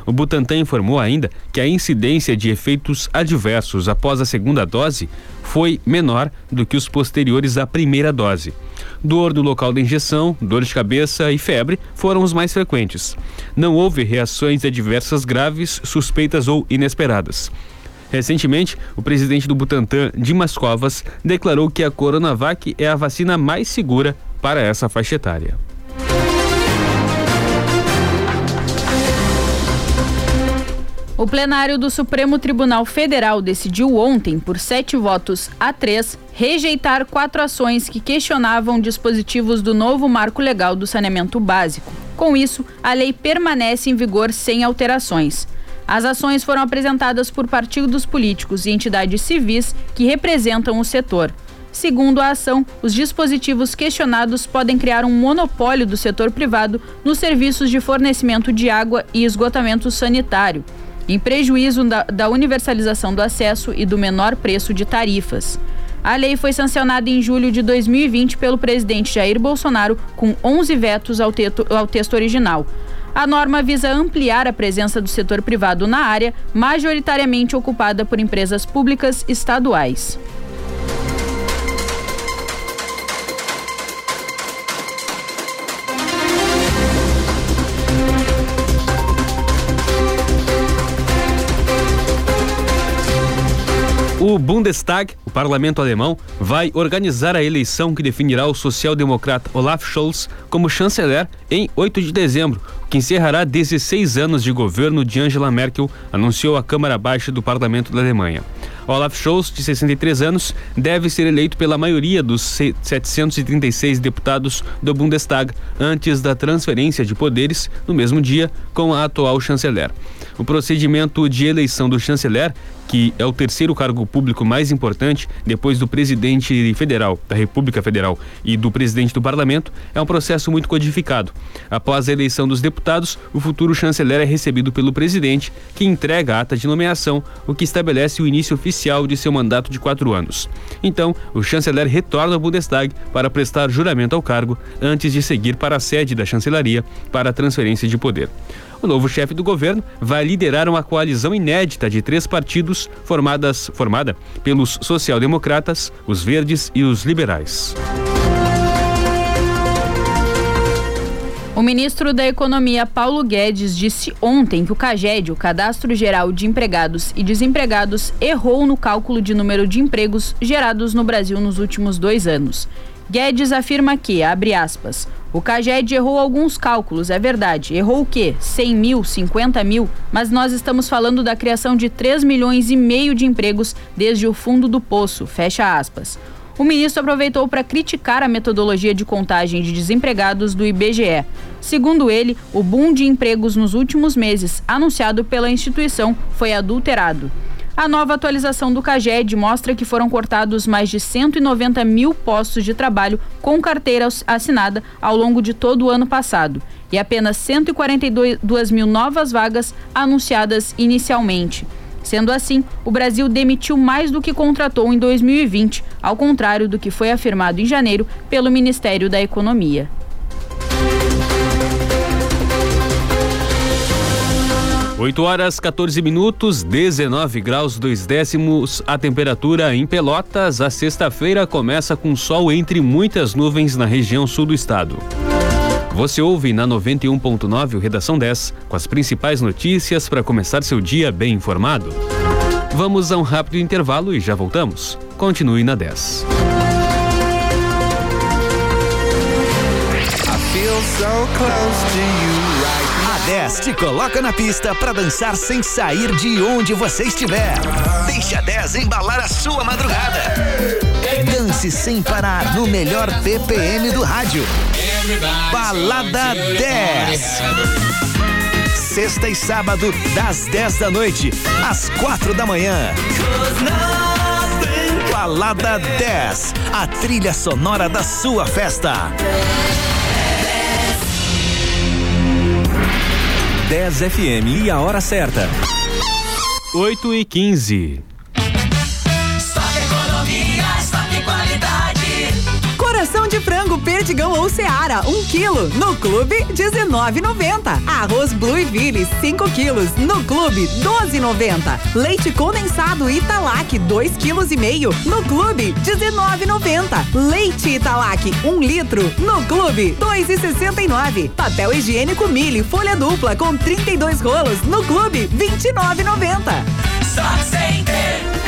O Butantan informou ainda que a incidência de efeitos adversos após a segunda dose foi menor do que os posteriores à primeira dose. Dor no local da injeção, dor de cabeça e febre foram os mais frequentes. Não houve reações adversas graves, suspeitas ou inesperadas. Recentemente, o presidente do Butantan, Dimas Covas, declarou que a Coronavac é a vacina mais segura para essa faixa etária. O plenário do Supremo Tribunal Federal decidiu ontem, por sete votos a três, rejeitar quatro ações que questionavam dispositivos do novo marco legal do saneamento básico. Com isso, a lei permanece em vigor sem alterações. As ações foram apresentadas por partidos políticos e entidades civis que representam o setor. Segundo a ação, os dispositivos questionados podem criar um monopólio do setor privado nos serviços de fornecimento de água e esgotamento sanitário em prejuízo da, da universalização do acesso e do menor preço de tarifas. A lei foi sancionada em julho de 2020 pelo presidente Jair Bolsonaro, com 11 vetos ao, teto, ao texto original. A norma visa ampliar a presença do setor privado na área, majoritariamente ocupada por empresas públicas estaduais. O Bundestag, o parlamento alemão, vai organizar a eleição que definirá o social-democrata Olaf Scholz como chanceler em 8 de dezembro, que encerrará 16 anos de governo de Angela Merkel, anunciou a Câmara Baixa do Parlamento da Alemanha. Olaf Scholz, de 63 anos, deve ser eleito pela maioria dos 736 deputados do Bundestag antes da transferência de poderes no mesmo dia com a atual chanceler. O procedimento de eleição do chanceler que é o terceiro cargo público mais importante depois do presidente federal, da República Federal e do presidente do parlamento, é um processo muito codificado. Após a eleição dos deputados, o futuro chanceler é recebido pelo presidente, que entrega a ata de nomeação, o que estabelece o início oficial de seu mandato de quatro anos. Então, o chanceler retorna ao Bundestag para prestar juramento ao cargo antes de seguir para a sede da chancelaria para a transferência de poder. O novo chefe do governo vai liderar uma coalizão inédita de três partidos formadas, formada pelos social-democratas, os verdes e os liberais. O ministro da Economia, Paulo Guedes, disse ontem que o CAGED, o Cadastro Geral de Empregados e Desempregados, errou no cálculo de número de empregos gerados no Brasil nos últimos dois anos. Guedes afirma que, abre aspas, o CAGED errou alguns cálculos, é verdade. Errou o quê? 100 mil, 50 mil? Mas nós estamos falando da criação de 3 milhões e meio de empregos desde o fundo do poço, fecha aspas. O ministro aproveitou para criticar a metodologia de contagem de desempregados do IBGE. Segundo ele, o boom de empregos nos últimos meses, anunciado pela instituição, foi adulterado. A nova atualização do CAGED mostra que foram cortados mais de 190 mil postos de trabalho com carteira assinada ao longo de todo o ano passado e apenas 142 mil novas vagas anunciadas inicialmente. Sendo assim, o Brasil demitiu mais do que contratou em 2020, ao contrário do que foi afirmado em janeiro pelo Ministério da Economia. Oito horas 14 minutos, 19 graus dois décimos a temperatura em Pelotas. A sexta-feira começa com sol entre muitas nuvens na região sul do estado. Você ouve na 91.9 o Redação 10 com as principais notícias para começar seu dia bem informado. Vamos a um rápido intervalo e já voltamos. Continue na 10. A 10 te coloca na pista para dançar sem sair de onde você estiver. Deixe a 10 embalar a sua madrugada. Dance sem parar no melhor BPM do rádio. Balada 10. Sexta e sábado, das 10 da noite às 4 da manhã. Balada 10, a trilha sonora da sua festa. 10 FM e a hora certa. 8 e 15. De frango, perdigão ou seara, 1 um quilo. No clube, 19,90. Arroz Blue e Ville, 5 quilos. No clube, 12,90. Leite condensado Italac, 2 quilos e meio. No clube, 19,90. Leite Italac, 1 um litro. No clube, 2,69. Papel higiênico Mille, folha dupla com 32 rolos. No clube, 29,90. Só Center.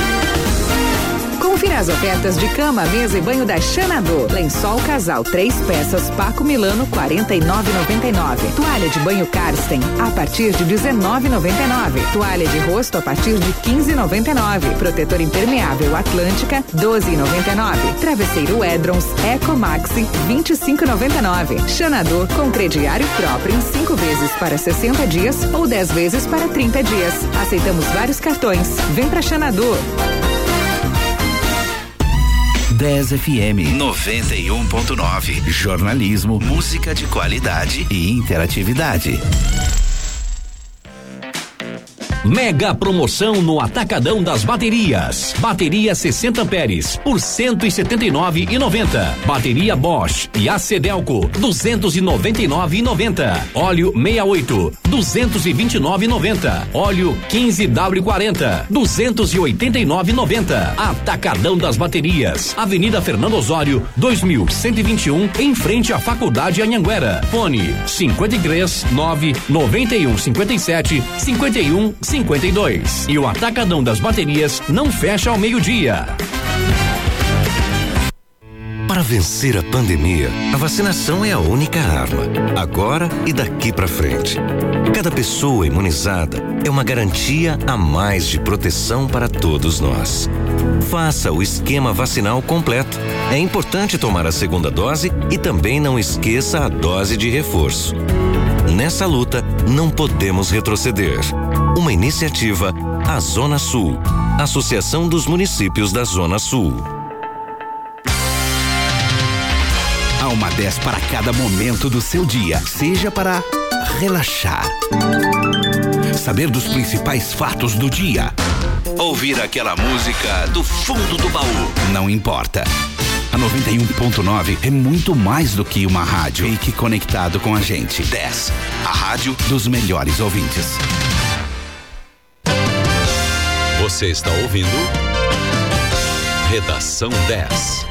Confira as ofertas de cama, mesa e banho da Xanadu. Lençol casal, três peças, Paco Milano, 49,99. Toalha de banho Karsten, a partir de 19,99. Toalha de rosto a partir de 15,99. Protetor impermeável Atlântica, 12,99. Travesseiro Edrons Eco Maxi, 25,99. Xanadu com crediário próprio em cinco vezes para 60 dias ou 10 vezes para 30 dias. Aceitamos vários cartões. Vem pra Xanadu. 10 FM 91.9. Jornalismo, música de qualidade e interatividade. Mega promoção no Atacadão das Baterias. Bateria 60 amperes por 179,90. Bateria Bosch e Acedelco 299,90. Óleo 68 229,90. Óleo 15W40 289,90. Atacadão das Baterias. Avenida Fernando Osório 2121 em frente à Faculdade Anhanguera. Fone 53 9 91 57 51 52. E o Atacadão das Baterias não fecha ao meio-dia. Para vencer a pandemia, a vacinação é a única arma, agora e daqui para frente. Cada pessoa imunizada é uma garantia a mais de proteção para todos nós. Faça o esquema vacinal completo. É importante tomar a segunda dose e também não esqueça a dose de reforço. Nessa luta, não podemos retroceder. Uma iniciativa, a Zona Sul, Associação dos Municípios da Zona Sul. Há uma 10 para cada momento do seu dia, seja para relaxar, saber dos principais fatos do dia, ouvir aquela música do fundo do baú. Não importa. A 91.9 é muito mais do que uma rádio. Fique conectado com a gente. 10. A rádio dos melhores ouvintes. Você está ouvindo? Redação 10.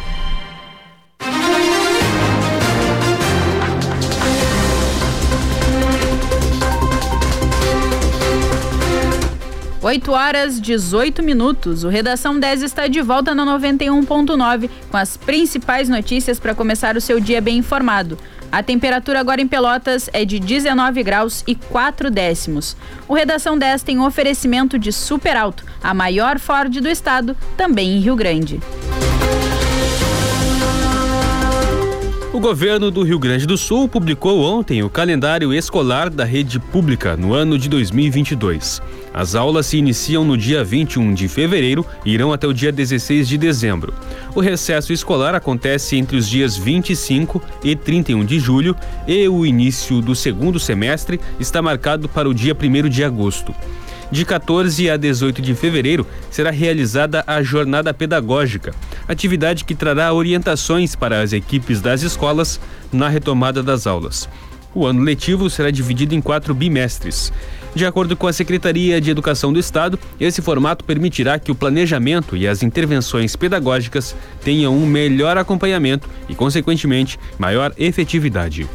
Oito horas 18 minutos. O Redação 10 está de volta na 91.9 com as principais notícias para começar o seu dia bem informado. A temperatura agora em Pelotas é de 19 graus e 4 décimos. O Redação 10 tem um oferecimento de Super Alto, a maior Ford do estado, também em Rio Grande. O governo do Rio Grande do Sul publicou ontem o calendário escolar da rede pública no ano de 2022. As aulas se iniciam no dia 21 de fevereiro e irão até o dia 16 de dezembro. O recesso escolar acontece entre os dias 25 e 31 de julho e o início do segundo semestre está marcado para o dia 1 de agosto. De 14 a 18 de fevereiro será realizada a Jornada Pedagógica, atividade que trará orientações para as equipes das escolas na retomada das aulas. O ano letivo será dividido em quatro bimestres. De acordo com a Secretaria de Educação do Estado, esse formato permitirá que o planejamento e as intervenções pedagógicas tenham um melhor acompanhamento e, consequentemente, maior efetividade.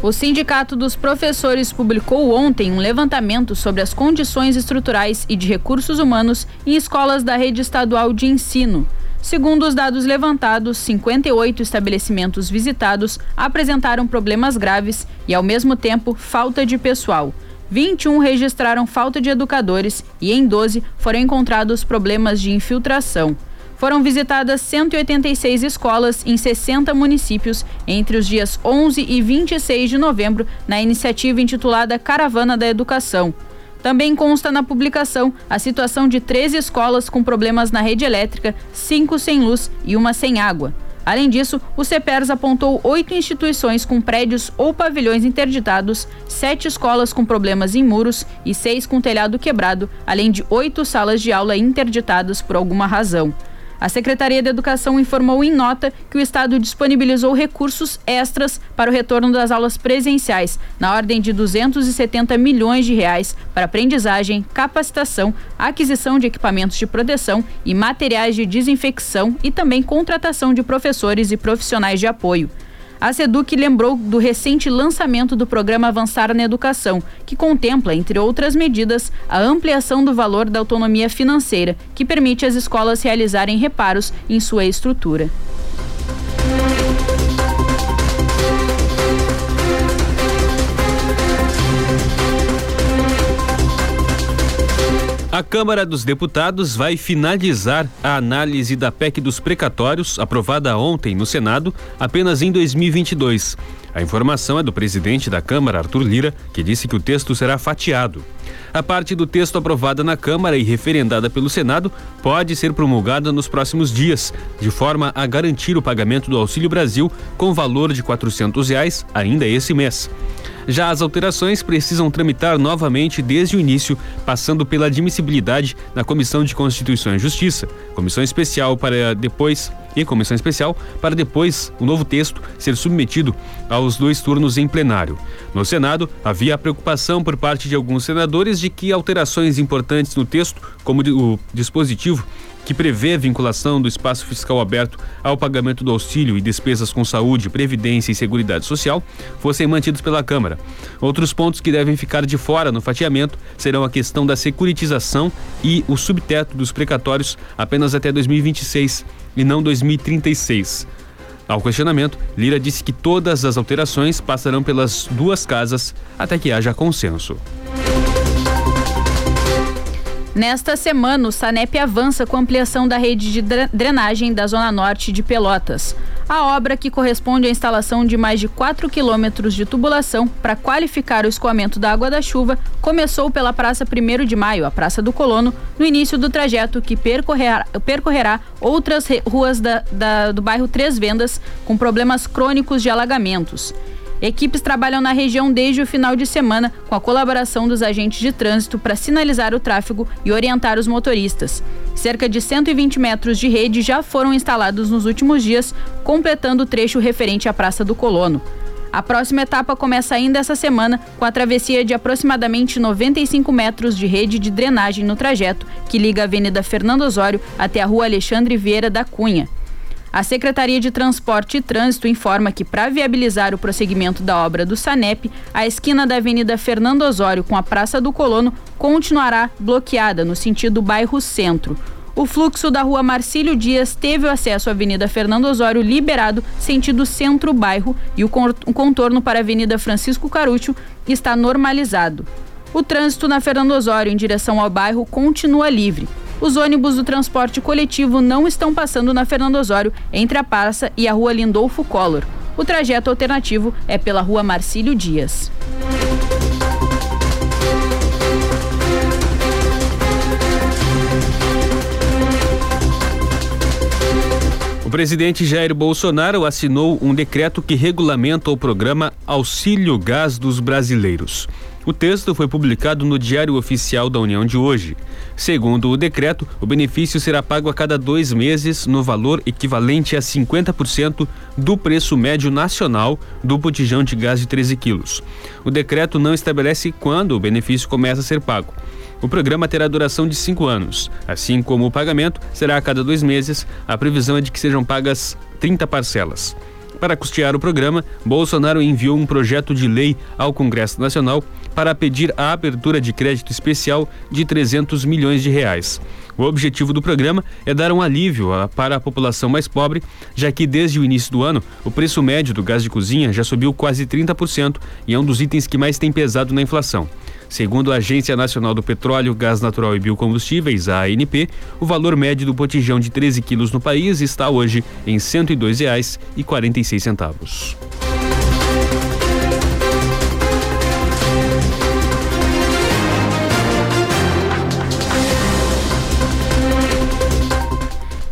O Sindicato dos Professores publicou ontem um levantamento sobre as condições estruturais e de recursos humanos em escolas da rede estadual de ensino. Segundo os dados levantados, 58 estabelecimentos visitados apresentaram problemas graves e, ao mesmo tempo, falta de pessoal. 21 registraram falta de educadores e, em 12, foram encontrados problemas de infiltração. Foram visitadas 186 escolas em 60 municípios entre os dias 11 e 26 de novembro, na iniciativa intitulada Caravana da Educação. Também consta na publicação a situação de três escolas com problemas na rede elétrica, cinco sem luz e uma sem água. Além disso, o CEPERS apontou oito instituições com prédios ou pavilhões interditados, sete escolas com problemas em muros e seis com telhado quebrado, além de oito salas de aula interditadas por alguma razão. A Secretaria de Educação informou em nota que o Estado disponibilizou recursos extras para o retorno das aulas presenciais, na ordem de 270 milhões de reais para aprendizagem, capacitação, aquisição de equipamentos de proteção e materiais de desinfecção e também contratação de professores e profissionais de apoio. A SEDUC lembrou do recente lançamento do programa Avançar na Educação, que contempla, entre outras medidas, a ampliação do valor da autonomia financeira, que permite às escolas realizarem reparos em sua estrutura. A Câmara dos Deputados vai finalizar a análise da PEC dos precatórios, aprovada ontem no Senado, apenas em 2022. A informação é do presidente da Câmara, Arthur Lira, que disse que o texto será fatiado. A parte do texto aprovada na Câmara e referendada pelo Senado pode ser promulgada nos próximos dias, de forma a garantir o pagamento do Auxílio Brasil com valor de 400 reais ainda esse mês. Já as alterações precisam tramitar novamente desde o início, passando pela admissibilidade na Comissão de Constituição e Justiça, comissão especial para depois e comissão especial para depois o novo texto ser submetido aos dois turnos em plenário. No Senado, havia a preocupação por parte de alguns senadores de que alterações importantes no texto, como o dispositivo que prevê a vinculação do espaço fiscal aberto ao pagamento do auxílio e despesas com saúde, previdência e seguridade social, fossem mantidos pela Câmara. Outros pontos que devem ficar de fora no fatiamento serão a questão da securitização e o subteto dos precatórios apenas até 2026 e não 2036. Ao questionamento, Lira disse que todas as alterações passarão pelas duas casas até que haja consenso. Nesta semana, o SANEP avança com a ampliação da rede de drenagem da Zona Norte de Pelotas. A obra, que corresponde à instalação de mais de 4 quilômetros de tubulação para qualificar o escoamento da água da chuva, começou pela Praça 1 de Maio, a Praça do Colono, no início do trajeto que percorrerá, percorrerá outras ruas da, da, do bairro Três Vendas com problemas crônicos de alagamentos. Equipes trabalham na região desde o final de semana com a colaboração dos agentes de trânsito para sinalizar o tráfego e orientar os motoristas. Cerca de 120 metros de rede já foram instalados nos últimos dias, completando o trecho referente à Praça do Colono. A próxima etapa começa ainda essa semana com a travessia de aproximadamente 95 metros de rede de drenagem no trajeto que liga a Avenida Fernando Osório até a Rua Alexandre Vieira da Cunha. A Secretaria de Transporte e Trânsito informa que, para viabilizar o prosseguimento da obra do SANEP, a esquina da Avenida Fernando Osório com a Praça do Colono continuará bloqueada no sentido bairro Centro. O fluxo da rua Marcílio Dias teve o acesso à Avenida Fernando Osório liberado, sentido centro-bairro, e o contorno para a Avenida Francisco Carúcio está normalizado. O trânsito na Fernando Osório em direção ao bairro continua livre. Os ônibus do transporte coletivo não estão passando na Fernando Osório, entre a Praça e a Rua Lindolfo Collor. O trajeto alternativo é pela Rua Marcílio Dias. O presidente Jair Bolsonaro assinou um decreto que regulamenta o programa Auxílio Gás dos Brasileiros. O texto foi publicado no Diário Oficial da União de hoje. Segundo o decreto, o benefício será pago a cada dois meses no valor equivalente a 50% do preço médio nacional do botijão de gás de 13 quilos. O decreto não estabelece quando o benefício começa a ser pago. O programa terá duração de cinco anos. Assim como o pagamento será a cada dois meses, a previsão é de que sejam pagas 30 parcelas. Para custear o programa, Bolsonaro enviou um projeto de lei ao Congresso Nacional para pedir a abertura de crédito especial de 300 milhões de reais. O objetivo do programa é dar um alívio para a população mais pobre, já que desde o início do ano o preço médio do gás de cozinha já subiu quase 30% e é um dos itens que mais tem pesado na inflação. Segundo a Agência Nacional do Petróleo, Gás Natural e Biocombustíveis, a ANP, o valor médio do botijão de 13 quilos no país está hoje em R$ 102,46.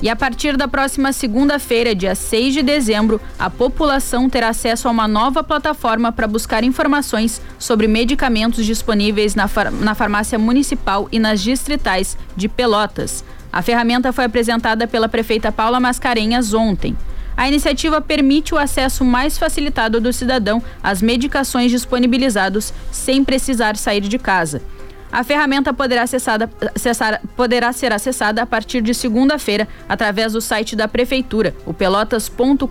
E a partir da próxima segunda-feira, dia 6 de dezembro, a população terá acesso a uma nova plataforma para buscar informações sobre medicamentos disponíveis na, far na farmácia municipal e nas distritais de Pelotas. A ferramenta foi apresentada pela prefeita Paula Mascarenhas ontem. A iniciativa permite o acesso mais facilitado do cidadão às medicações disponibilizadas sem precisar sair de casa. A ferramenta poderá, acessada, acessar, poderá ser acessada a partir de segunda-feira através do site da Prefeitura, o pelotas.com.br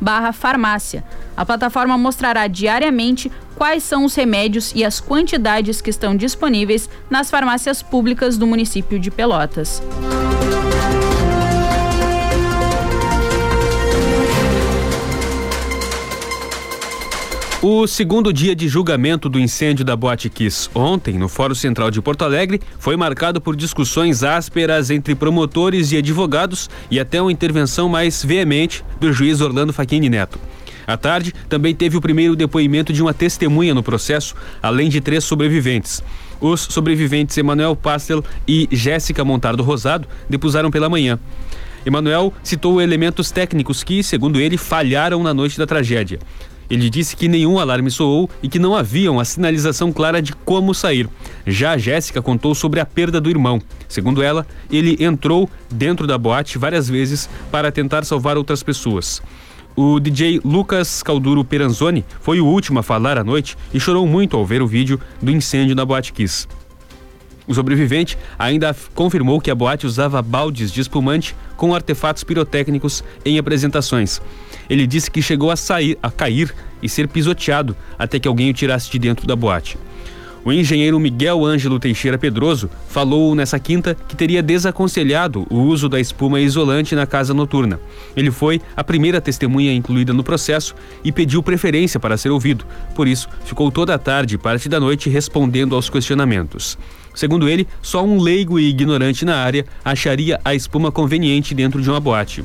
barra farmácia. A plataforma mostrará diariamente quais são os remédios e as quantidades que estão disponíveis nas farmácias públicas do município de Pelotas. O segundo dia de julgamento do incêndio da Boate Kiss ontem, no Fórum Central de Porto Alegre, foi marcado por discussões ásperas entre promotores e advogados e até uma intervenção mais veemente do juiz Orlando Facchini Neto. À tarde, também teve o primeiro depoimento de uma testemunha no processo, além de três sobreviventes. Os sobreviventes Emanuel Pastel e Jéssica Montardo Rosado depusaram pela manhã. Emanuel citou elementos técnicos que, segundo ele, falharam na noite da tragédia. Ele disse que nenhum alarme soou e que não havia uma sinalização clara de como sair. Já a Jéssica contou sobre a perda do irmão. Segundo ela, ele entrou dentro da boate várias vezes para tentar salvar outras pessoas. O DJ Lucas Calduro Peranzoni foi o último a falar à noite e chorou muito ao ver o vídeo do incêndio na Boate Kiss. O sobrevivente ainda confirmou que a boate usava baldes de espumante com artefatos pirotécnicos em apresentações. Ele disse que chegou a sair, a cair e ser pisoteado até que alguém o tirasse de dentro da boate. O engenheiro Miguel Ângelo Teixeira Pedroso falou nessa quinta que teria desaconselhado o uso da espuma isolante na casa noturna. Ele foi a primeira testemunha incluída no processo e pediu preferência para ser ouvido. Por isso, ficou toda a tarde e parte da noite respondendo aos questionamentos. Segundo ele, só um leigo e ignorante na área acharia a espuma conveniente dentro de uma boate.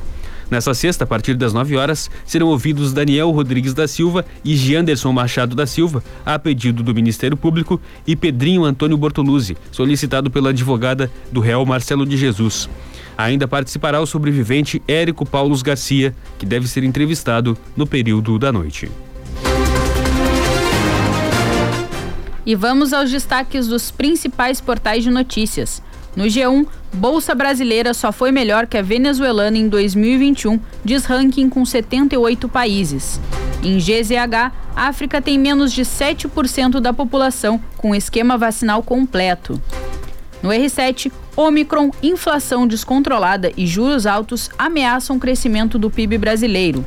Nessa sexta, a partir das 9 horas, serão ouvidos Daniel Rodrigues da Silva e Gianderson Machado da Silva, a pedido do Ministério Público, e Pedrinho Antônio Bortoluzzi, solicitado pela advogada do réu Marcelo de Jesus. Ainda participará o sobrevivente Érico Paulos Garcia, que deve ser entrevistado no período da noite. E vamos aos destaques dos principais portais de notícias. No G1, Bolsa Brasileira só foi melhor que a venezuelana em 2021, diz ranking com 78 países. Em GZH, África tem menos de 7% da população com esquema vacinal completo. No R7, Omicron, inflação descontrolada e juros altos ameaçam o crescimento do PIB brasileiro.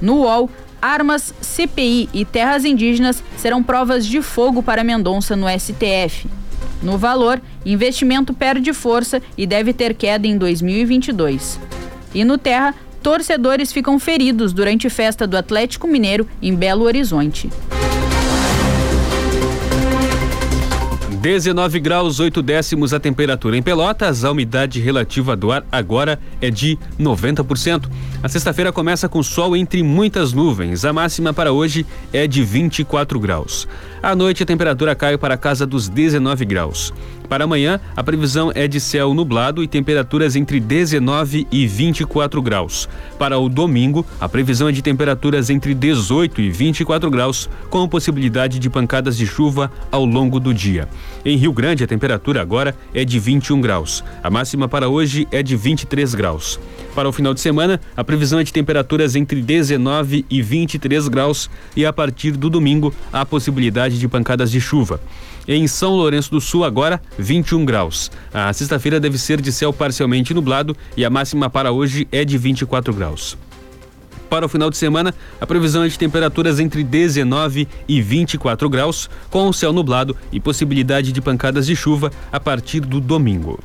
No UOL, armas, CPI e terras indígenas serão provas de fogo para Mendonça no STF. No valor, investimento perde força e deve ter queda em 2022. E no Terra, torcedores ficam feridos durante festa do Atlético Mineiro em Belo Horizonte. 19 graus 8 décimos a temperatura em Pelotas, a umidade relativa do ar agora é de 90%. A sexta-feira começa com sol entre muitas nuvens. A máxima para hoje é de 24 graus. À noite a temperatura cai para a casa dos 19 graus. Para amanhã, a previsão é de céu nublado e temperaturas entre 19 e 24 graus. Para o domingo, a previsão é de temperaturas entre 18 e 24 graus, com possibilidade de pancadas de chuva ao longo do dia. Em Rio Grande, a temperatura agora é de 21 graus. A máxima para hoje é de 23 graus. Para o final de semana, a previsão é de temperaturas entre 19 e 23 graus e a partir do domingo, há possibilidade de pancadas de chuva. Em São Lourenço do Sul, agora 21 graus. A sexta-feira deve ser de céu parcialmente nublado e a máxima para hoje é de 24 graus. Para o final de semana, a previsão é de temperaturas entre 19 e 24 graus, com o céu nublado e possibilidade de pancadas de chuva a partir do domingo.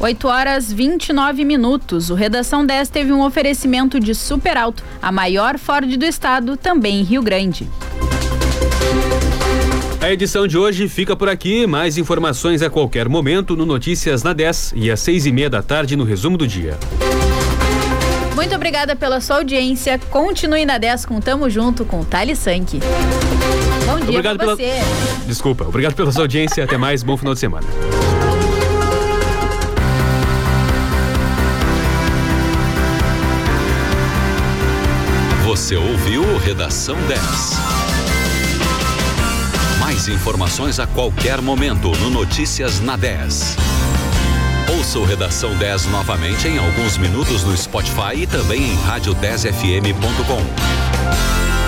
8 horas 29 minutos. O Redação 10 teve um oferecimento de Super Alto, a maior Ford do estado, também em Rio Grande. A edição de hoje fica por aqui. Mais informações a qualquer momento no Notícias na 10 e às seis e meia da tarde no resumo do dia. Muito obrigada pela sua audiência. Continue na 10 com Tamo Junto com Thali Sank. Bom dia obrigado pra você. Pela... Desculpa, obrigado pela sua audiência. Até mais, bom final de semana. Você ouviu Redação 10. Mais informações a qualquer momento no Notícias na 10. Ouça o Redação 10 novamente em alguns minutos no Spotify e também em rádio10fm.com.